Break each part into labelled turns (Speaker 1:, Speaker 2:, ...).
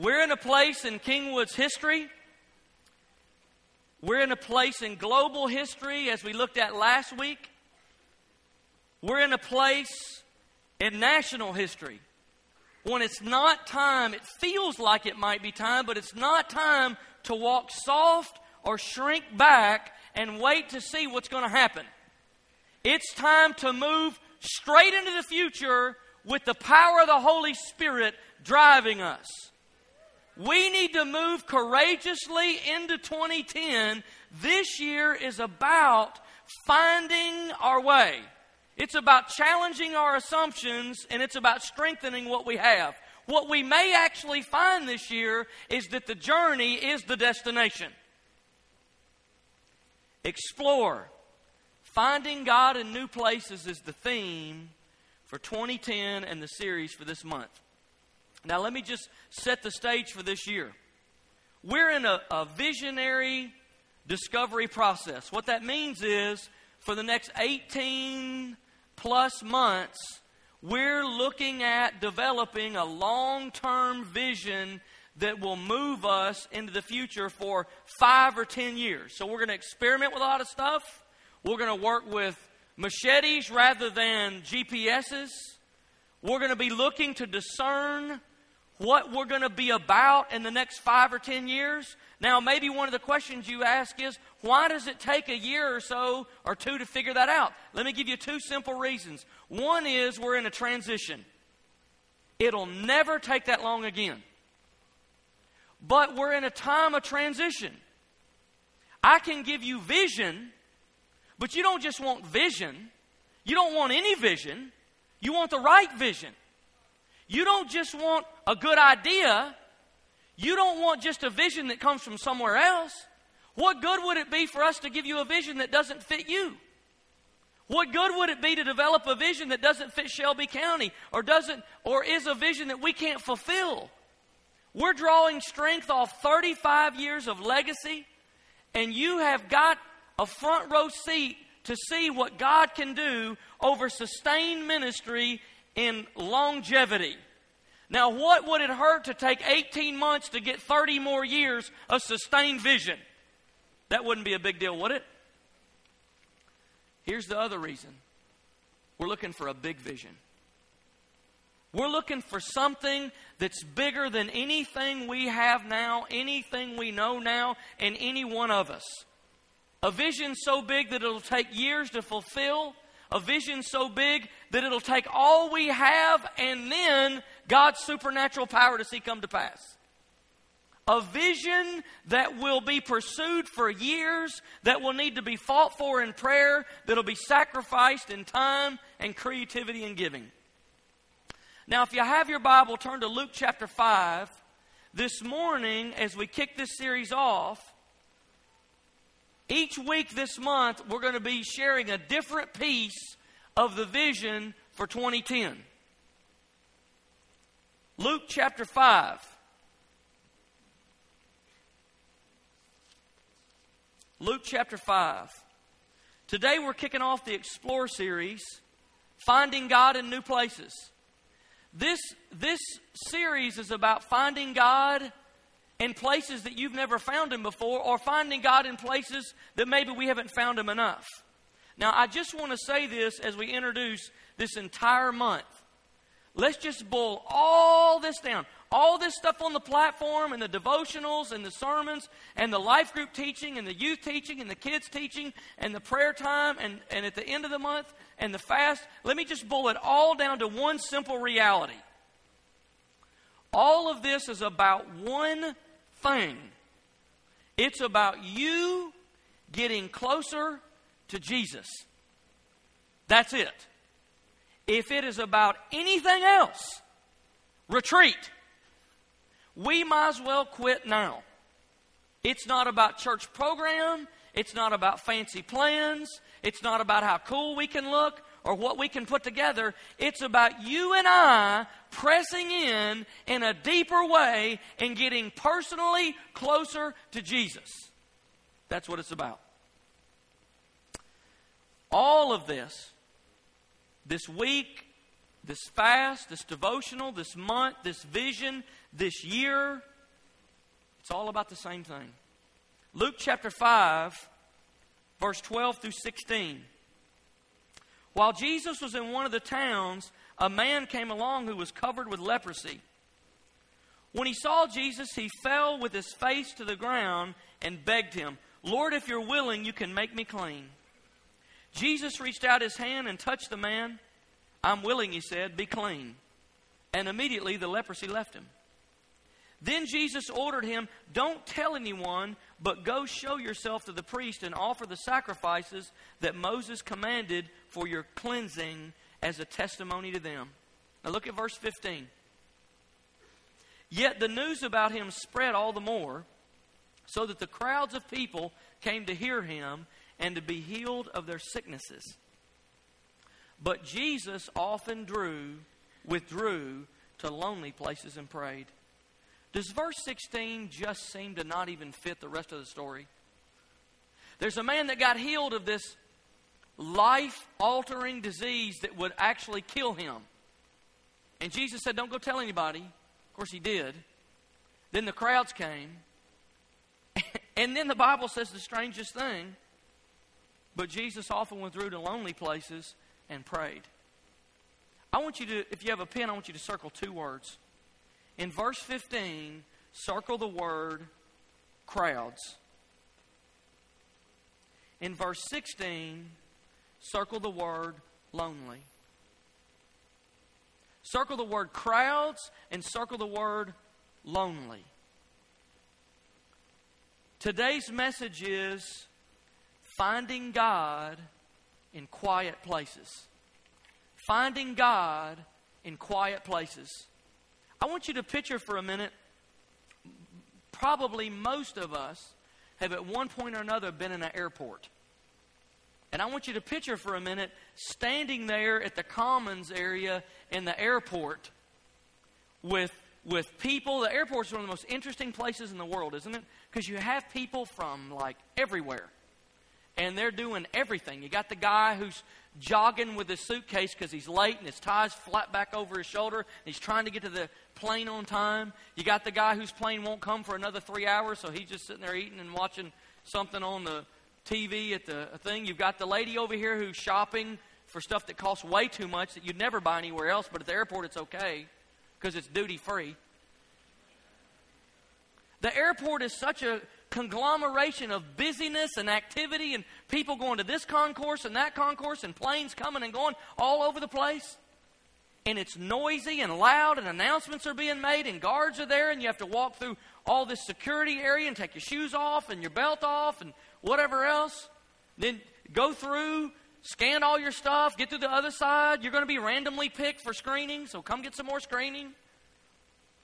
Speaker 1: We're in a place in Kingwood's history. We're in a place in global history, as we looked at last week. We're in a place in national history when it's not time, it feels like it might be time, but it's not time to walk soft or shrink back and wait to see what's going to happen. It's time to move straight into the future with the power of the Holy Spirit driving us. We need to move courageously into 2010. This year is about finding our way. It's about challenging our assumptions and it's about strengthening what we have. What we may actually find this year is that the journey is the destination. Explore. Finding God in new places is the theme for 2010 and the series for this month. Now, let me just set the stage for this year. We're in a, a visionary discovery process. What that means is for the next 18 plus months, we're looking at developing a long term vision that will move us into the future for five or ten years. So we're going to experiment with a lot of stuff. We're going to work with machetes rather than GPSs. We're going to be looking to discern what we're going to be about in the next five or ten years. Now, maybe one of the questions you ask is, why does it take a year or so or two to figure that out? Let me give you two simple reasons. One is we're in a transition, it'll never take that long again. But we're in a time of transition. I can give you vision, but you don't just want vision. You don't want any vision. You want the right vision. You don't just want a good idea. You don't want just a vision that comes from somewhere else. What good would it be for us to give you a vision that doesn't fit you? What good would it be to develop a vision that doesn't fit Shelby County or doesn't or is a vision that we can't fulfill? We're drawing strength off 35 years of legacy and you have got a front row seat to see what God can do over sustained ministry in longevity. Now, what would it hurt to take 18 months to get 30 more years of sustained vision? That wouldn't be a big deal, would it? Here's the other reason we're looking for a big vision. We're looking for something that's bigger than anything we have now, anything we know now, and any one of us. A vision so big that it'll take years to fulfill, a vision so big that it'll take all we have and then God's supernatural power to see come to pass. A vision that will be pursued for years, that will need to be fought for in prayer, that'll be sacrificed in time and creativity and giving. Now, if you have your Bible, turn to Luke chapter 5. This morning, as we kick this series off, each week this month, we're going to be sharing a different piece of the vision for 2010. Luke chapter 5. Luke chapter 5. Today we're kicking off the Explore series, Finding God in New Places. This, this series is about finding God in places that you've never found him before, or finding God in places that maybe we haven't found him enough. Now, I just want to say this as we introduce this entire month. Let's just boil all this down. All this stuff on the platform and the devotionals and the sermons and the life group teaching and the youth teaching and the kids teaching and the prayer time and, and at the end of the month and the fast. Let me just boil it all down to one simple reality. All of this is about one thing. It's about you getting closer to Jesus. That's it. If it is about anything else, retreat. We might as well quit now. It's not about church program. It's not about fancy plans. It's not about how cool we can look or what we can put together. It's about you and I pressing in in a deeper way and getting personally closer to Jesus. That's what it's about. All of this, this week, this fast, this devotional, this month, this vision, this year, it's all about the same thing. Luke chapter 5, verse 12 through 16. While Jesus was in one of the towns, a man came along who was covered with leprosy. When he saw Jesus, he fell with his face to the ground and begged him, Lord, if you're willing, you can make me clean. Jesus reached out his hand and touched the man. I'm willing, he said, be clean. And immediately the leprosy left him. Then Jesus ordered him, Don't tell anyone, but go show yourself to the priest and offer the sacrifices that Moses commanded for your cleansing as a testimony to them. Now look at verse 15. Yet the news about him spread all the more, so that the crowds of people came to hear him and to be healed of their sicknesses. But Jesus often drew, withdrew to lonely places and prayed. Does verse 16 just seem to not even fit the rest of the story? There's a man that got healed of this life altering disease that would actually kill him. And Jesus said, Don't go tell anybody. Of course, he did. Then the crowds came. and then the Bible says the strangest thing. But Jesus often withdrew to lonely places and prayed. I want you to, if you have a pen, I want you to circle two words. In verse 15, circle the word crowds. In verse 16, circle the word lonely. Circle the word crowds and circle the word lonely. Today's message is finding God in quiet places. Finding God in quiet places. I want you to picture for a minute, probably most of us have at one point or another been in an airport. And I want you to picture for a minute standing there at the Commons area in the airport with, with people. The airport's one of the most interesting places in the world, isn't it? Because you have people from like everywhere. And they're doing everything. You got the guy who's jogging with his suitcase because he's late and his tie's flat back over his shoulder and he's trying to get to the plane on time. You got the guy whose plane won't come for another three hours, so he's just sitting there eating and watching something on the TV at the thing. You've got the lady over here who's shopping for stuff that costs way too much that you'd never buy anywhere else, but at the airport it's okay because it's duty free. The airport is such a conglomeration of busyness and activity and people going to this concourse and that concourse and planes coming and going all over the place. And it's noisy and loud, and announcements are being made, and guards are there, and you have to walk through all this security area and take your shoes off and your belt off and whatever else. Then go through, scan all your stuff, get to the other side. You're going to be randomly picked for screening, so come get some more screening.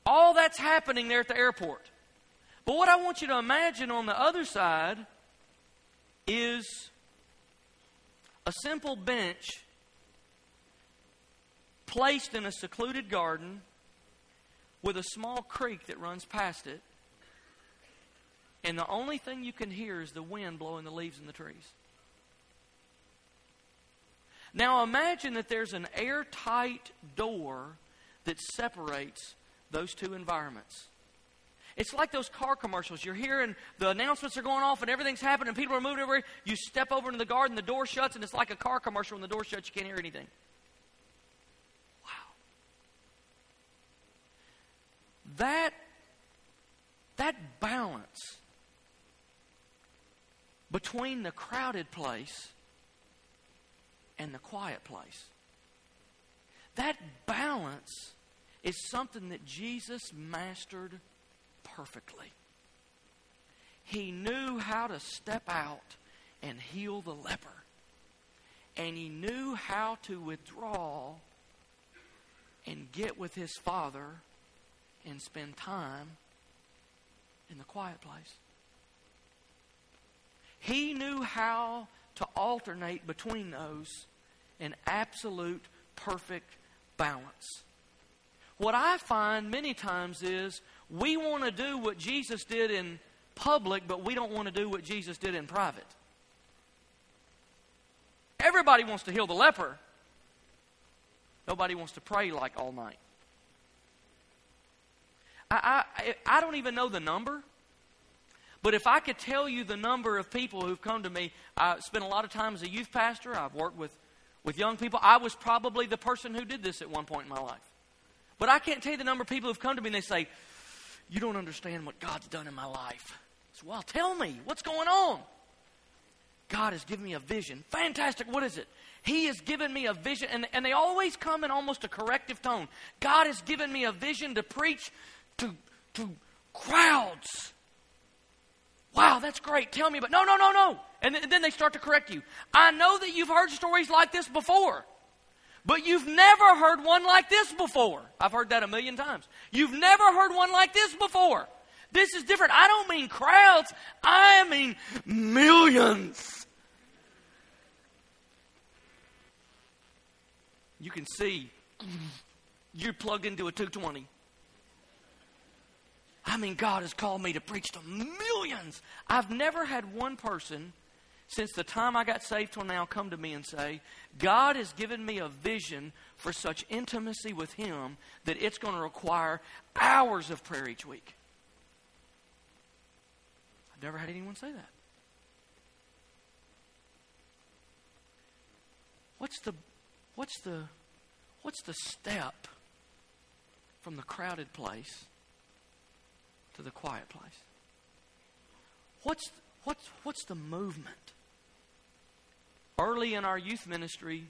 Speaker 1: All that's happening there at the airport. But what I want you to imagine on the other side is a simple bench placed in a secluded garden with a small creek that runs past it. And the only thing you can hear is the wind blowing the leaves in the trees. Now imagine that there's an airtight door that separates those two environments. It's like those car commercials. You're hearing the announcements are going off and everything's happening, and people are moving everywhere. You step over into the garden, the door shuts, and it's like a car commercial. When the door shuts, you can't hear anything. Wow. That, that balance between the crowded place and the quiet place, that balance is something that Jesus mastered perfectly. He knew how to step out and heal the leper. And he knew how to withdraw and get with his father and spend time in the quiet place. He knew how to alternate between those in absolute perfect balance. What I find many times is we want to do what Jesus did in public, but we don't want to do what Jesus did in private. Everybody wants to heal the leper. Nobody wants to pray like all night. I, I, I don't even know the number. But if I could tell you the number of people who've come to me, I spent a lot of time as a youth pastor. I've worked with, with young people. I was probably the person who did this at one point in my life. But I can't tell you the number of people who've come to me and they say, You don't understand what God's done in my life. I So, well, tell me, what's going on? God has given me a vision. Fantastic. What is it? He has given me a vision. And, and they always come in almost a corrective tone. God has given me a vision to preach to, to crowds. Wow, that's great. Tell me about. No, no, no, no. And, th- and then they start to correct you. I know that you've heard stories like this before, but you've never heard one like this before. I've heard that a million times. You've never heard one like this before. This is different. I don't mean crowds, I mean millions. You can see you're plugged into a 220. I mean, God has called me to preach to millions. I've never had one person since the time I got saved till now come to me and say, God has given me a vision for such intimacy with Him that it's going to require hours of prayer each week. I've never had anyone say that. What's the what's the what's the step from the crowded place to the quiet place? What's what's what's the movement? Early in our youth ministry,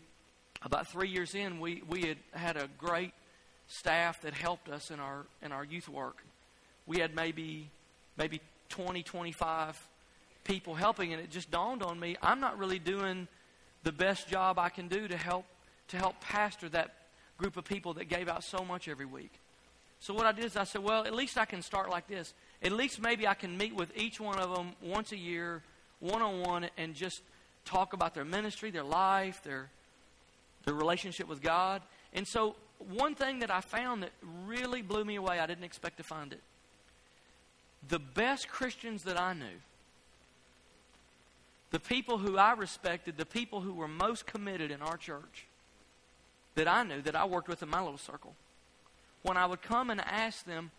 Speaker 1: about three years in, we, we had had a great staff that helped us in our in our youth work. We had maybe maybe 20, 25 people helping, and it just dawned on me I'm not really doing the best job I can do to help to help pastor that group of people that gave out so much every week. So what I did is I said, well, at least I can start like this. At least maybe I can meet with each one of them once a year, one on one, and just talk about their ministry, their life, their their relationship with God. And so one thing that I found that really blew me away, I didn't expect to find it the best Christians that I knew, the people who I respected, the people who were most committed in our church that I knew, that I worked with in my little circle, when I would come and ask them,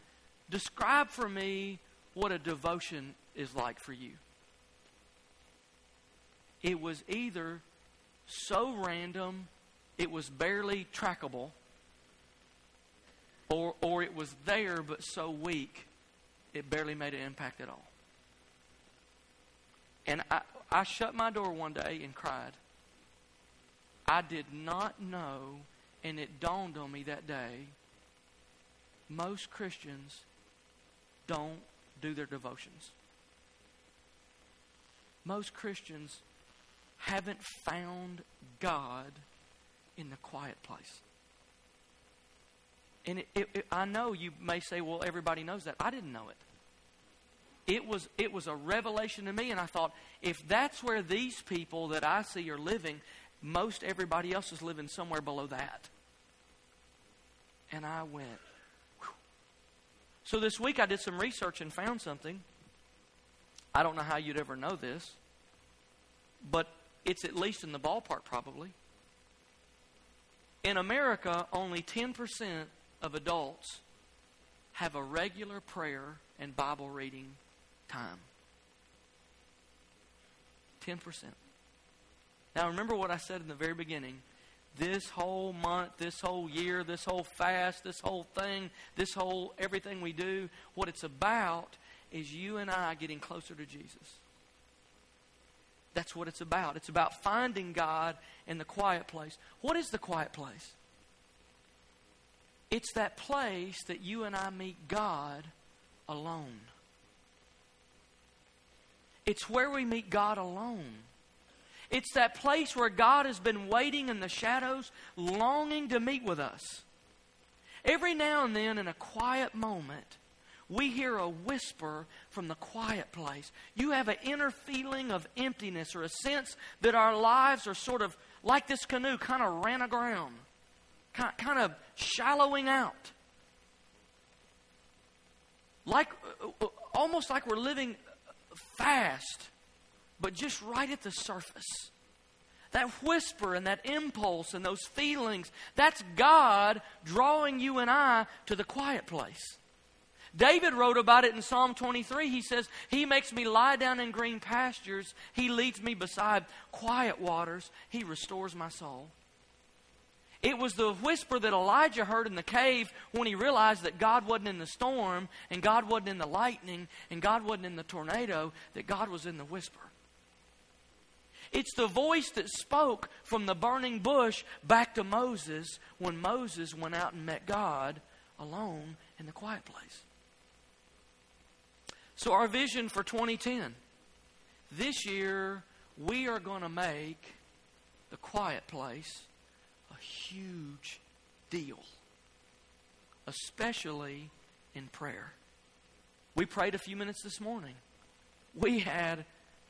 Speaker 1: describe for me what a devotion is like for you. It was either so random, it was barely trackable, or, or it was there but so weak it barely made an impact at all. And I, I shut my door one day and cried. I did not know, and it dawned on me that day most Christians don't do their devotions. Most Christians haven't found God in the quiet place. And it, it, it, I know you may say, well, everybody knows that. I didn't know it. It was, it was a revelation to me, and I thought, if that's where these people that I see are living, most everybody else is living somewhere below that. And I went. So this week I did some research and found something. I don't know how you'd ever know this, but it's at least in the ballpark, probably. In America, only 10% of adults have a regular prayer and Bible reading time. 10%. Now, remember what I said in the very beginning. This whole month, this whole year, this whole fast, this whole thing, this whole everything we do, what it's about is you and I getting closer to Jesus. That's what it's about. It's about finding God in the quiet place. What is the quiet place? It's that place that you and I meet God alone. It's where we meet God alone. It's that place where God has been waiting in the shadows, longing to meet with us. Every now and then, in a quiet moment, we hear a whisper from the quiet place. You have an inner feeling of emptiness or a sense that our lives are sort of like this canoe, kind of ran aground kind of shallowing out. Like, uh, uh, almost like we're living fast, but just right at the surface. That whisper and that impulse and those feelings, that's God drawing you and I to the quiet place. David wrote about it in Psalm 23. He says, He makes me lie down in green pastures. He leads me beside quiet waters. He restores my soul. It was the whisper that Elijah heard in the cave when he realized that God wasn't in the storm, and God wasn't in the lightning, and God wasn't in the tornado, that God was in the whisper. It's the voice that spoke from the burning bush back to Moses when Moses went out and met God alone in the quiet place. So, our vision for 2010 this year, we are going to make the quiet place a huge deal, especially in prayer. We prayed a few minutes this morning. We had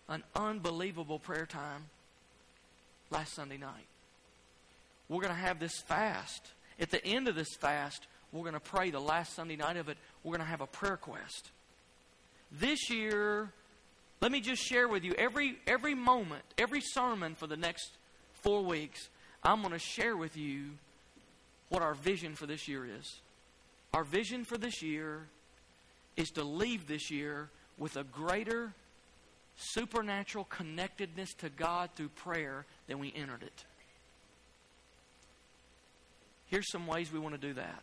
Speaker 1: an unbelievable prayer time last Sunday night. We're going to have this fast. At the end of this fast, we're going to pray the last Sunday night of it. We're going to have a prayer quest. This year, let me just share with you every every moment, every sermon for the next 4 weeks, I'm going to share with you what our vision for this year is. Our vision for this year is to leave this year with a greater supernatural connectedness to God through prayer than we entered it. Here's some ways we want to do that.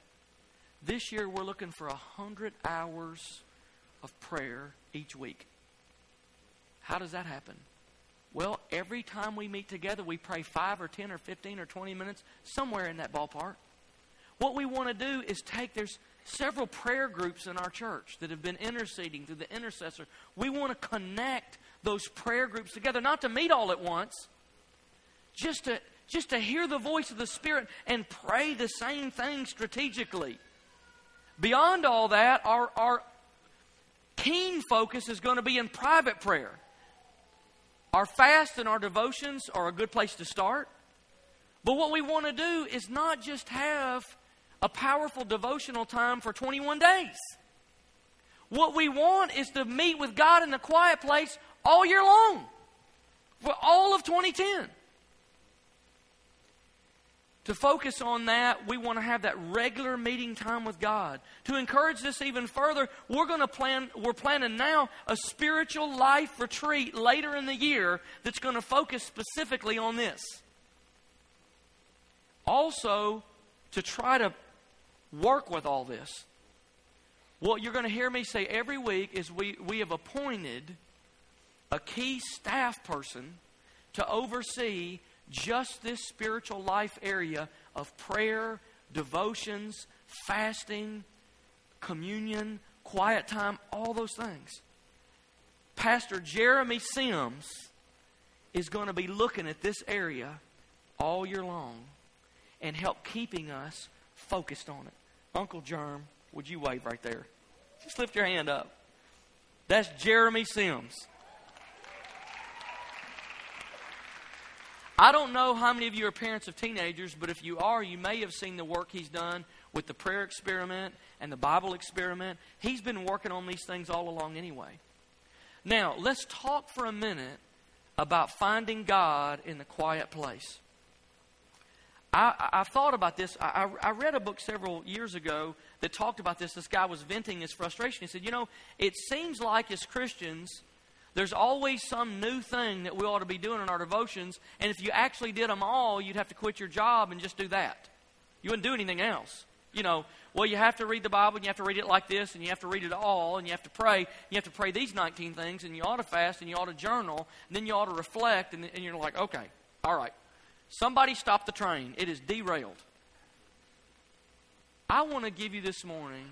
Speaker 1: This year, we're looking for 100 hours of prayer each week. How does that happen? Well, every time we meet together, we pray 5 or 10 or 15 or 20 minutes, somewhere in that ballpark. What we want to do is take, there's several prayer groups in our church that have been interceding through the intercessor. We want to connect those prayer groups together, not to meet all at once, just to, just to hear the voice of the Spirit and pray the same thing strategically. Beyond all that, our, our keen focus is going to be in private prayer. Our fast and our devotions are a good place to start. But what we want to do is not just have a powerful devotional time for 21 days. What we want is to meet with God in the quiet place all year long for all of 2010. To focus on that, we want to have that regular meeting time with God. To encourage this even further, we're going to plan we're planning now a spiritual life retreat later in the year that's going to focus specifically on this. Also, to try to work with all this. What you're going to hear me say every week is we, we have appointed a key staff person to oversee just this spiritual life area of prayer, devotions, fasting, communion, quiet time, all those things. Pastor Jeremy Sims is going to be looking at this area all year long and help keeping us focused on it. Uncle Germ, would you wave right there? Just lift your hand up. That's Jeremy Sims. I don't know how many of you are parents of teenagers, but if you are, you may have seen the work he's done with the prayer experiment and the Bible experiment. He's been working on these things all along anyway. Now, let's talk for a minute about finding God in the quiet place. I, have thought about this. I, I, read a book several years ago that talked about this. This guy was venting his frustration. He said, You know, it seems like as Christians, there's always some new thing that we ought to be doing in our devotions, and if you actually did them all, you'd have to quit your job and just do that. You wouldn't do anything else. You know, well, you have to read the Bible, and you have to read it like this, and you have to read it all, and you have to pray. You have to pray these 19 things, and you ought to fast, and you ought to journal, and then you ought to reflect, and, and you're like, okay, all right. Somebody stop the train. It is derailed. I want to give you this morning,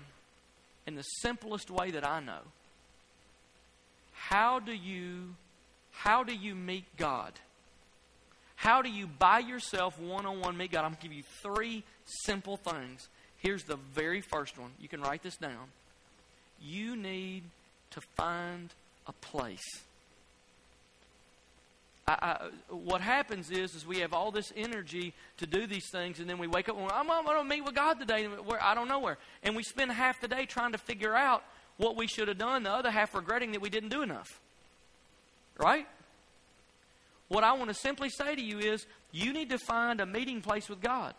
Speaker 1: in the simplest way that I know, how do you how do you meet God? How do you by yourself one on one meet God? I'm going to give you three simple things. Here's the very first one. You can write this down. You need to find a place. I, I, what happens is, is we have all this energy to do these things, and then we wake up and I'm, I'm going to meet with God today. Where, I don't know where, and we spend half the day trying to figure out what we should have done, the other half regretting that we didn't do enough. Right? What I want to simply say to you is you need to find a meeting place with God.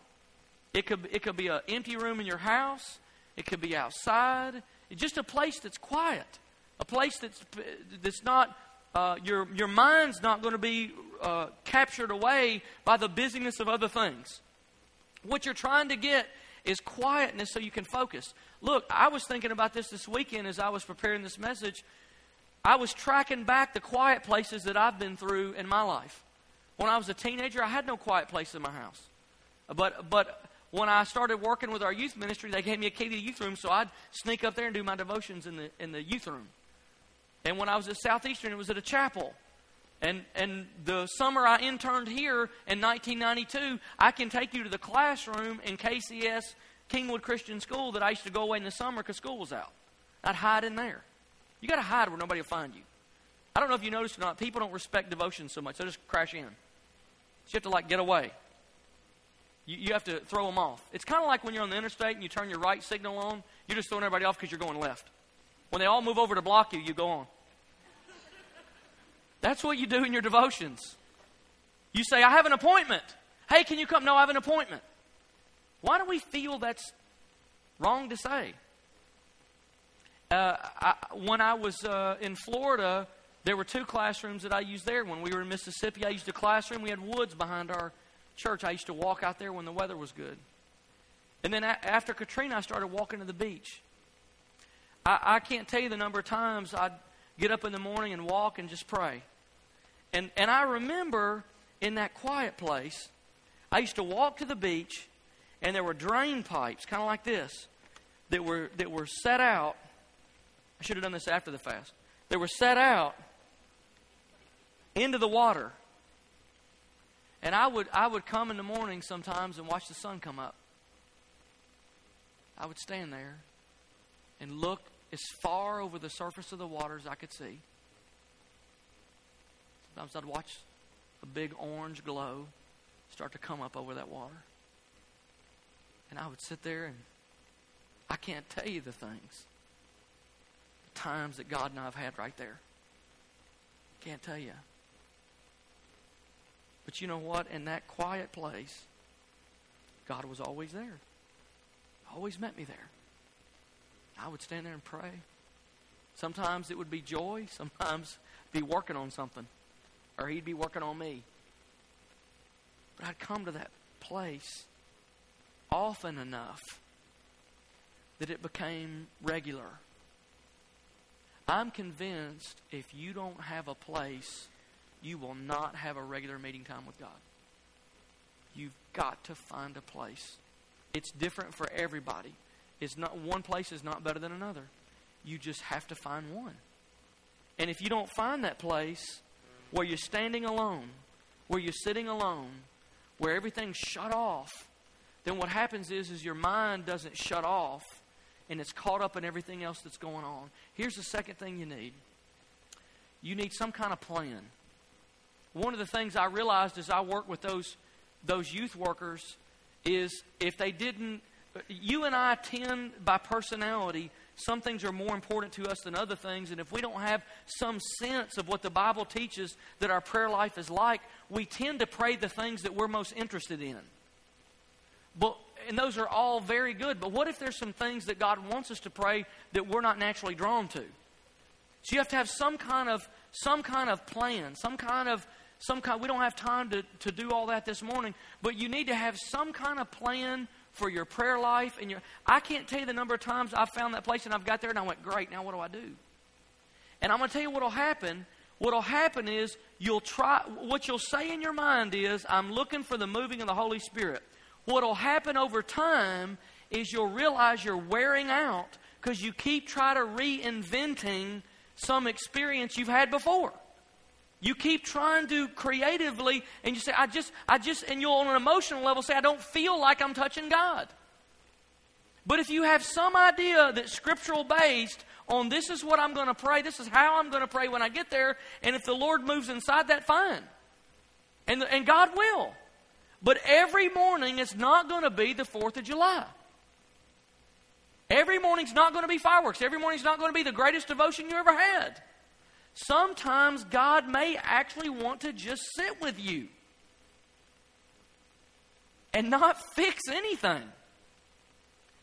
Speaker 1: It could, it could be an empty room in your house, it could be outside, it's just a place that's quiet, a place that's, that's not, uh, your, your mind's not going to be uh, captured away by the busyness of other things. What you're trying to get is quietness so you can focus. Look, I was thinking about this this weekend as I was preparing this message. I was tracking back the quiet places that I've been through in my life. When I was a teenager, I had no quiet place in my house. But, but when I started working with our youth ministry, they gave me a key to the youth room, so I'd sneak up there and do my devotions in the, in the youth room. And when I was at Southeastern, it was at a chapel. And, and the summer I interned here in 1992, I can take you to the classroom in KCS, Kingwood Christian School, that I used to go away in the summer because school was out. I'd hide in there. You got to hide where nobody will find you. I don't know if you noticed or not, people don't respect devotion so much. They just crash in. So you have to, like, get away. You, you have to throw them off. It's kind of like when you're on the interstate and you turn your right signal on, you're just throwing everybody off because you're going left. When they all move over to block you, you go on. That's what you do in your devotions. You say, I have an appointment. Hey, can you come? No, I have an appointment. Why do we feel that's wrong to say? Uh, I, when I was uh, in Florida, there were two classrooms that I used there. When we were in Mississippi, I used a classroom. We had woods behind our church. I used to walk out there when the weather was good. And then a- after Katrina, I started walking to the beach. I-, I can't tell you the number of times I'd get up in the morning and walk and just pray. And, and I remember in that quiet place, I used to walk to the beach, and there were drain pipes, kind of like this, that were, that were set out. I should have done this after the fast. They were set out into the water. And I would, I would come in the morning sometimes and watch the sun come up. I would stand there and look as far over the surface of the water as I could see. Sometimes I'd watch a big orange glow start to come up over that water. And I would sit there and I can't tell you the things, the times that God and I have had right there. Can't tell you. But you know what? In that quiet place, God was always there. Always met me there. I would stand there and pray. Sometimes it would be joy, sometimes be working on something, or he'd be working on me. But I'd come to that place often enough that it became regular. I'm convinced if you don't have a place you will not have a regular meeting time with God. You've got to find a place. It's different for everybody. It's not one place is not better than another. You just have to find one. And if you don't find that place where you're standing alone, where you're sitting alone, where everything's shut off, then what happens is is your mind doesn't shut off and it's caught up in everything else that's going on. Here's the second thing you need. You need some kind of plan one of the things I realized as I worked with those those youth workers is if they didn't you and I tend by personality some things are more important to us than other things and if we don't have some sense of what the Bible teaches that our prayer life is like we tend to pray the things that we're most interested in but and those are all very good but what if there's some things that God wants us to pray that we're not naturally drawn to so you have to have some kind of some kind of plan some kind of some kind, we don't have time to, to do all that this morning, but you need to have some kind of plan for your prayer life. And your, I can't tell you the number of times I've found that place and I've got there and I went, great, now what do I do? And I'm going to tell you what will happen. What will happen is you'll try, what you'll say in your mind is, I'm looking for the moving of the Holy Spirit. What will happen over time is you'll realize you're wearing out because you keep trying to reinventing some experience you've had before. You keep trying to creatively, and you say, I just, I just, and you'll on an emotional level say, I don't feel like I'm touching God. But if you have some idea that's scriptural based on this is what I'm going to pray, this is how I'm going to pray when I get there, and if the Lord moves inside that, fine. And, and God will. But every morning it's not going to be the 4th of July. Every morning's not going to be fireworks. Every morning's not going to be the greatest devotion you ever had. Sometimes God may actually want to just sit with you and not fix anything.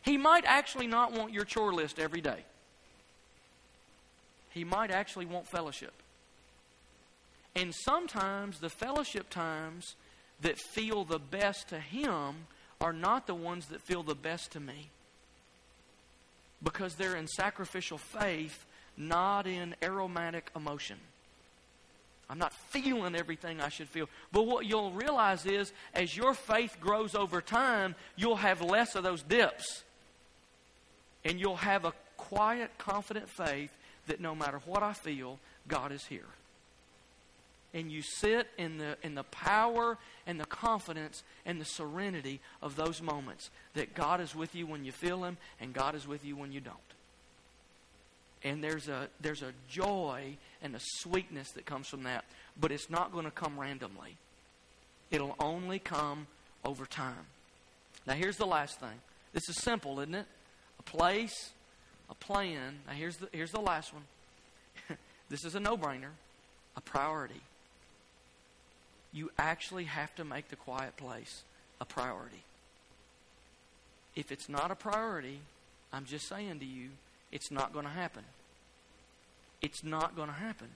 Speaker 1: He might actually not want your chore list every day. He might actually want fellowship. And sometimes the fellowship times that feel the best to Him are not the ones that feel the best to me. Because they're in sacrificial faith, not in aromatic emotion. I'm not feeling everything I should feel. But what you'll realize is, as your faith grows over time, you'll have less of those dips. And you'll have a quiet, confident faith that no matter what I feel, God is here. And you sit in the, in the power and the confidence and the serenity of those moments that God is with you when you feel Him and God is with you when you don't. And there's a, there's a joy and a sweetness that comes from that, but it's not going to come randomly. It'll only come over time. Now, here's the last thing. This is simple, isn't it? A place, a plan. Now, here's the, here's the last one. this is a no brainer a priority. You actually have to make the quiet place a priority. If it's not a priority, I'm just saying to you, it's not going to happen. It's not going to happen.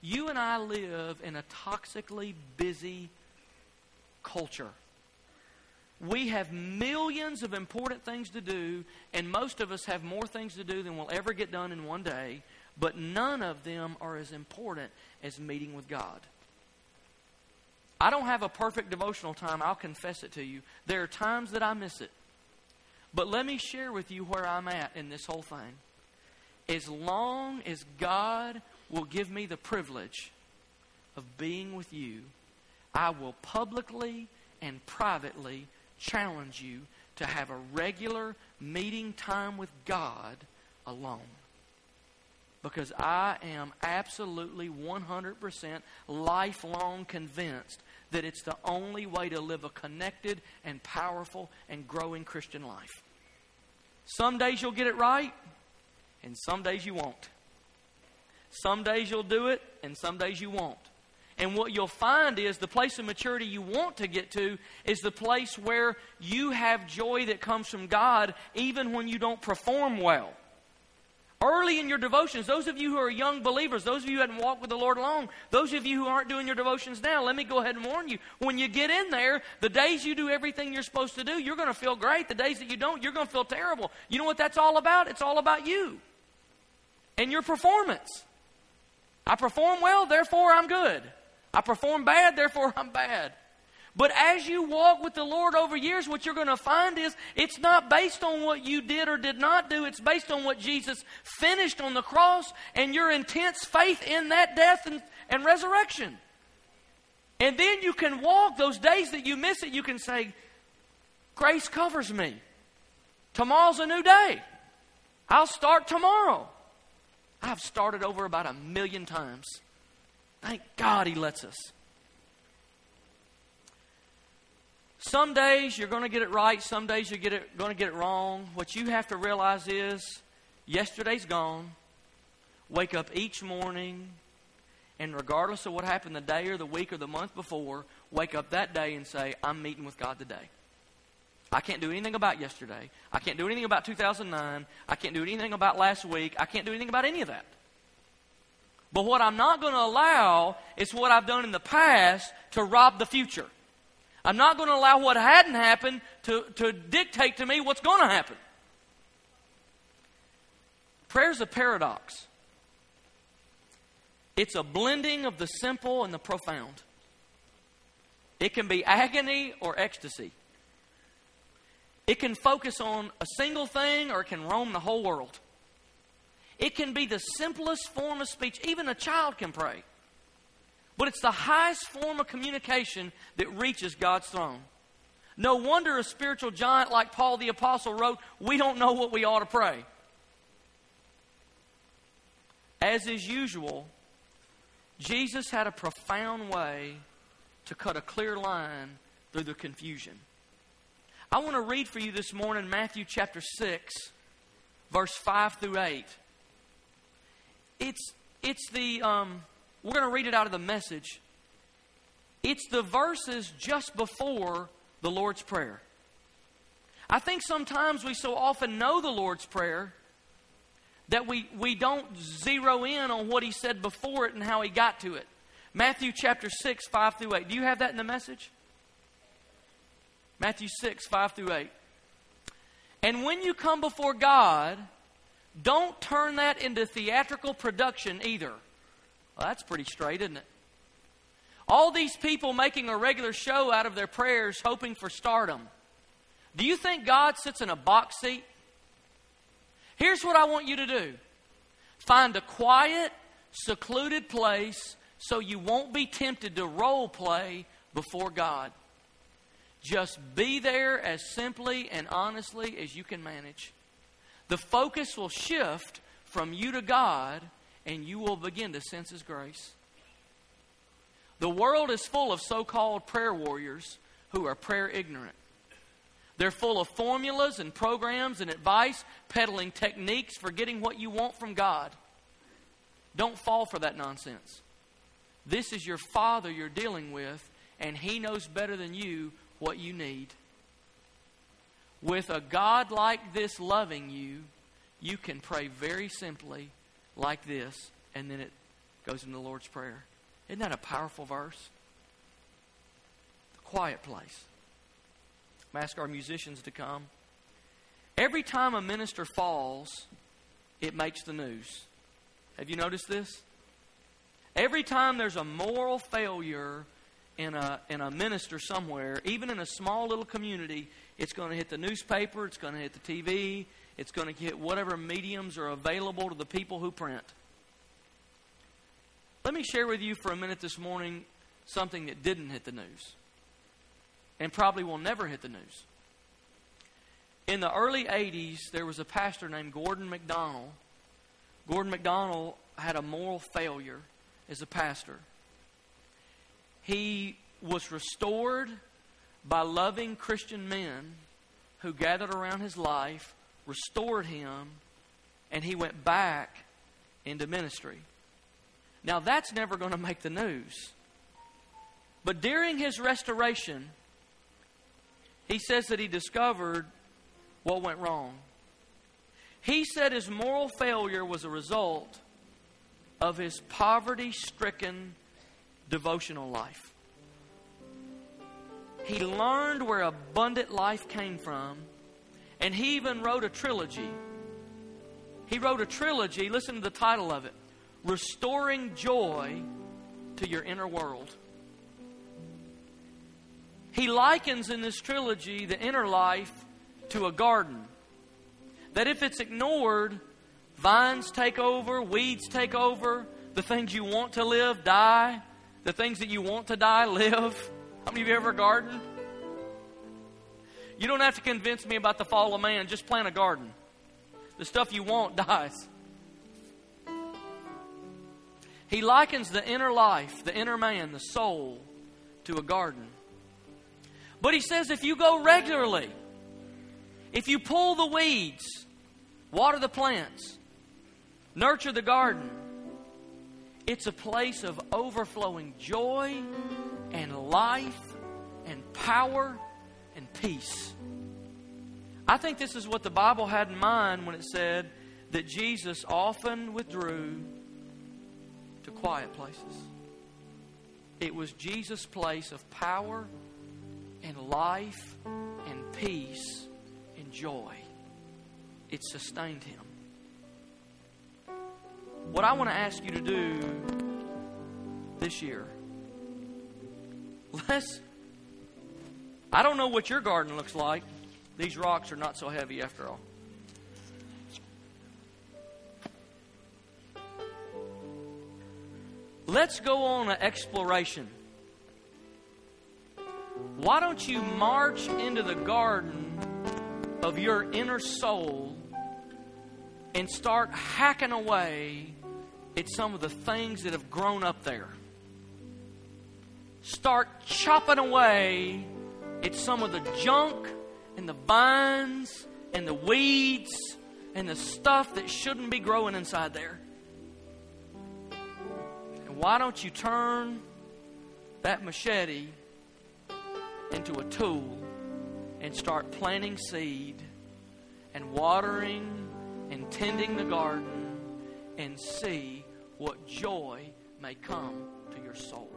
Speaker 1: You and I live in a toxically busy culture. We have millions of important things to do, and most of us have more things to do than we'll ever get done in one day, but none of them are as important as meeting with God. I don't have a perfect devotional time, I'll confess it to you. There are times that I miss it. But let me share with you where I'm at in this whole thing. As long as God will give me the privilege of being with you, I will publicly and privately challenge you to have a regular meeting time with God alone. Because I am absolutely 100% lifelong convinced that it's the only way to live a connected and powerful and growing Christian life. Some days you'll get it right, and some days you won't. Some days you'll do it, and some days you won't. And what you'll find is the place of maturity you want to get to is the place where you have joy that comes from God even when you don't perform well. Early in your devotions, those of you who are young believers, those of you who haven't walked with the Lord long, those of you who aren't doing your devotions now, let me go ahead and warn you. When you get in there, the days you do everything you're supposed to do, you're going to feel great. The days that you don't, you're going to feel terrible. You know what that's all about? It's all about you and your performance. I perform well, therefore I'm good. I perform bad, therefore I'm bad. But as you walk with the Lord over years, what you're going to find is it's not based on what you did or did not do. It's based on what Jesus finished on the cross and your intense faith in that death and, and resurrection. And then you can walk those days that you miss it, you can say, Grace covers me. Tomorrow's a new day. I'll start tomorrow. I've started over about a million times. Thank God He lets us. Some days you're going to get it right, some days you're going to get it wrong. What you have to realize is yesterday's gone. Wake up each morning, and regardless of what happened the day or the week or the month before, wake up that day and say, I'm meeting with God today. I can't do anything about yesterday. I can't do anything about 2009. I can't do anything about last week. I can't do anything about any of that. But what I'm not going to allow is what I've done in the past to rob the future. I'm not going to allow what hadn't happened to, to dictate to me what's going to happen. Prayer's a paradox. It's a blending of the simple and the profound. It can be agony or ecstasy. It can focus on a single thing or it can roam the whole world. It can be the simplest form of speech. Even a child can pray. But it's the highest form of communication that reaches God's throne. No wonder a spiritual giant like Paul the Apostle wrote, We don't know what we ought to pray. As is usual, Jesus had a profound way to cut a clear line through the confusion. I want to read for you this morning Matthew chapter 6, verse 5 through 8. It's, it's the, um, we're going to read it out of the message. It's the verses just before the Lord's Prayer. I think sometimes we so often know the Lord's Prayer that we, we don't zero in on what he said before it and how he got to it. Matthew chapter 6, 5 through 8. Do you have that in the message? Matthew 6, 5 through 8. And when you come before God, don't turn that into theatrical production either. Well, that's pretty straight, isn't it? All these people making a regular show out of their prayers, hoping for stardom. Do you think God sits in a box seat? Here's what I want you to do find a quiet, secluded place so you won't be tempted to role play before God. Just be there as simply and honestly as you can manage. The focus will shift from you to God, and you will begin to sense His grace. The world is full of so called prayer warriors who are prayer ignorant. They're full of formulas and programs and advice, peddling techniques for getting what you want from God. Don't fall for that nonsense. This is your Father you're dealing with, and He knows better than you what you need. With a God like this loving you, you can pray very simply like this, and then it goes in the Lord's Prayer. Isn't that a powerful verse? The quiet place. i ask our musicians to come. Every time a minister falls, it makes the news. Have you noticed this? Every time there's a moral failure in a, in a minister somewhere, even in a small little community, it's going to hit the newspaper, it's going to hit the TV, it's going to hit whatever mediums are available to the people who print. Let me share with you for a minute this morning something that didn't hit the news and probably will never hit the news. In the early 80s, there was a pastor named Gordon MacDonald. Gordon MacDonald had a moral failure as a pastor. He was restored by loving Christian men who gathered around his life, restored him, and he went back into ministry. Now, that's never going to make the news. But during his restoration, he says that he discovered what went wrong. He said his moral failure was a result of his poverty stricken devotional life. He learned where abundant life came from, and he even wrote a trilogy. He wrote a trilogy, listen to the title of it Restoring Joy to Your Inner World. He likens in this trilogy the inner life to a garden. That if it's ignored, Vines take over, weeds take over, the things you want to live die, the things that you want to die live. How many of you ever gardened? You don't have to convince me about the fall of man, just plant a garden. The stuff you want dies. He likens the inner life, the inner man, the soul, to a garden. But he says if you go regularly, if you pull the weeds, water the plants, Nurture the garden. It's a place of overflowing joy and life and power and peace. I think this is what the Bible had in mind when it said that Jesus often withdrew to quiet places. It was Jesus' place of power and life and peace and joy. It sustained him. What I want to ask you to do this year, let's. I don't know what your garden looks like. These rocks are not so heavy after all. Let's go on an exploration. Why don't you march into the garden of your inner soul and start hacking away at some of the things that have grown up there. Start chopping away at some of the junk and the vines and the weeds and the stuff that shouldn't be growing inside there. And why don't you turn that machete into a tool and start planting seed and watering and tending the garden and see what joy may come to your soul.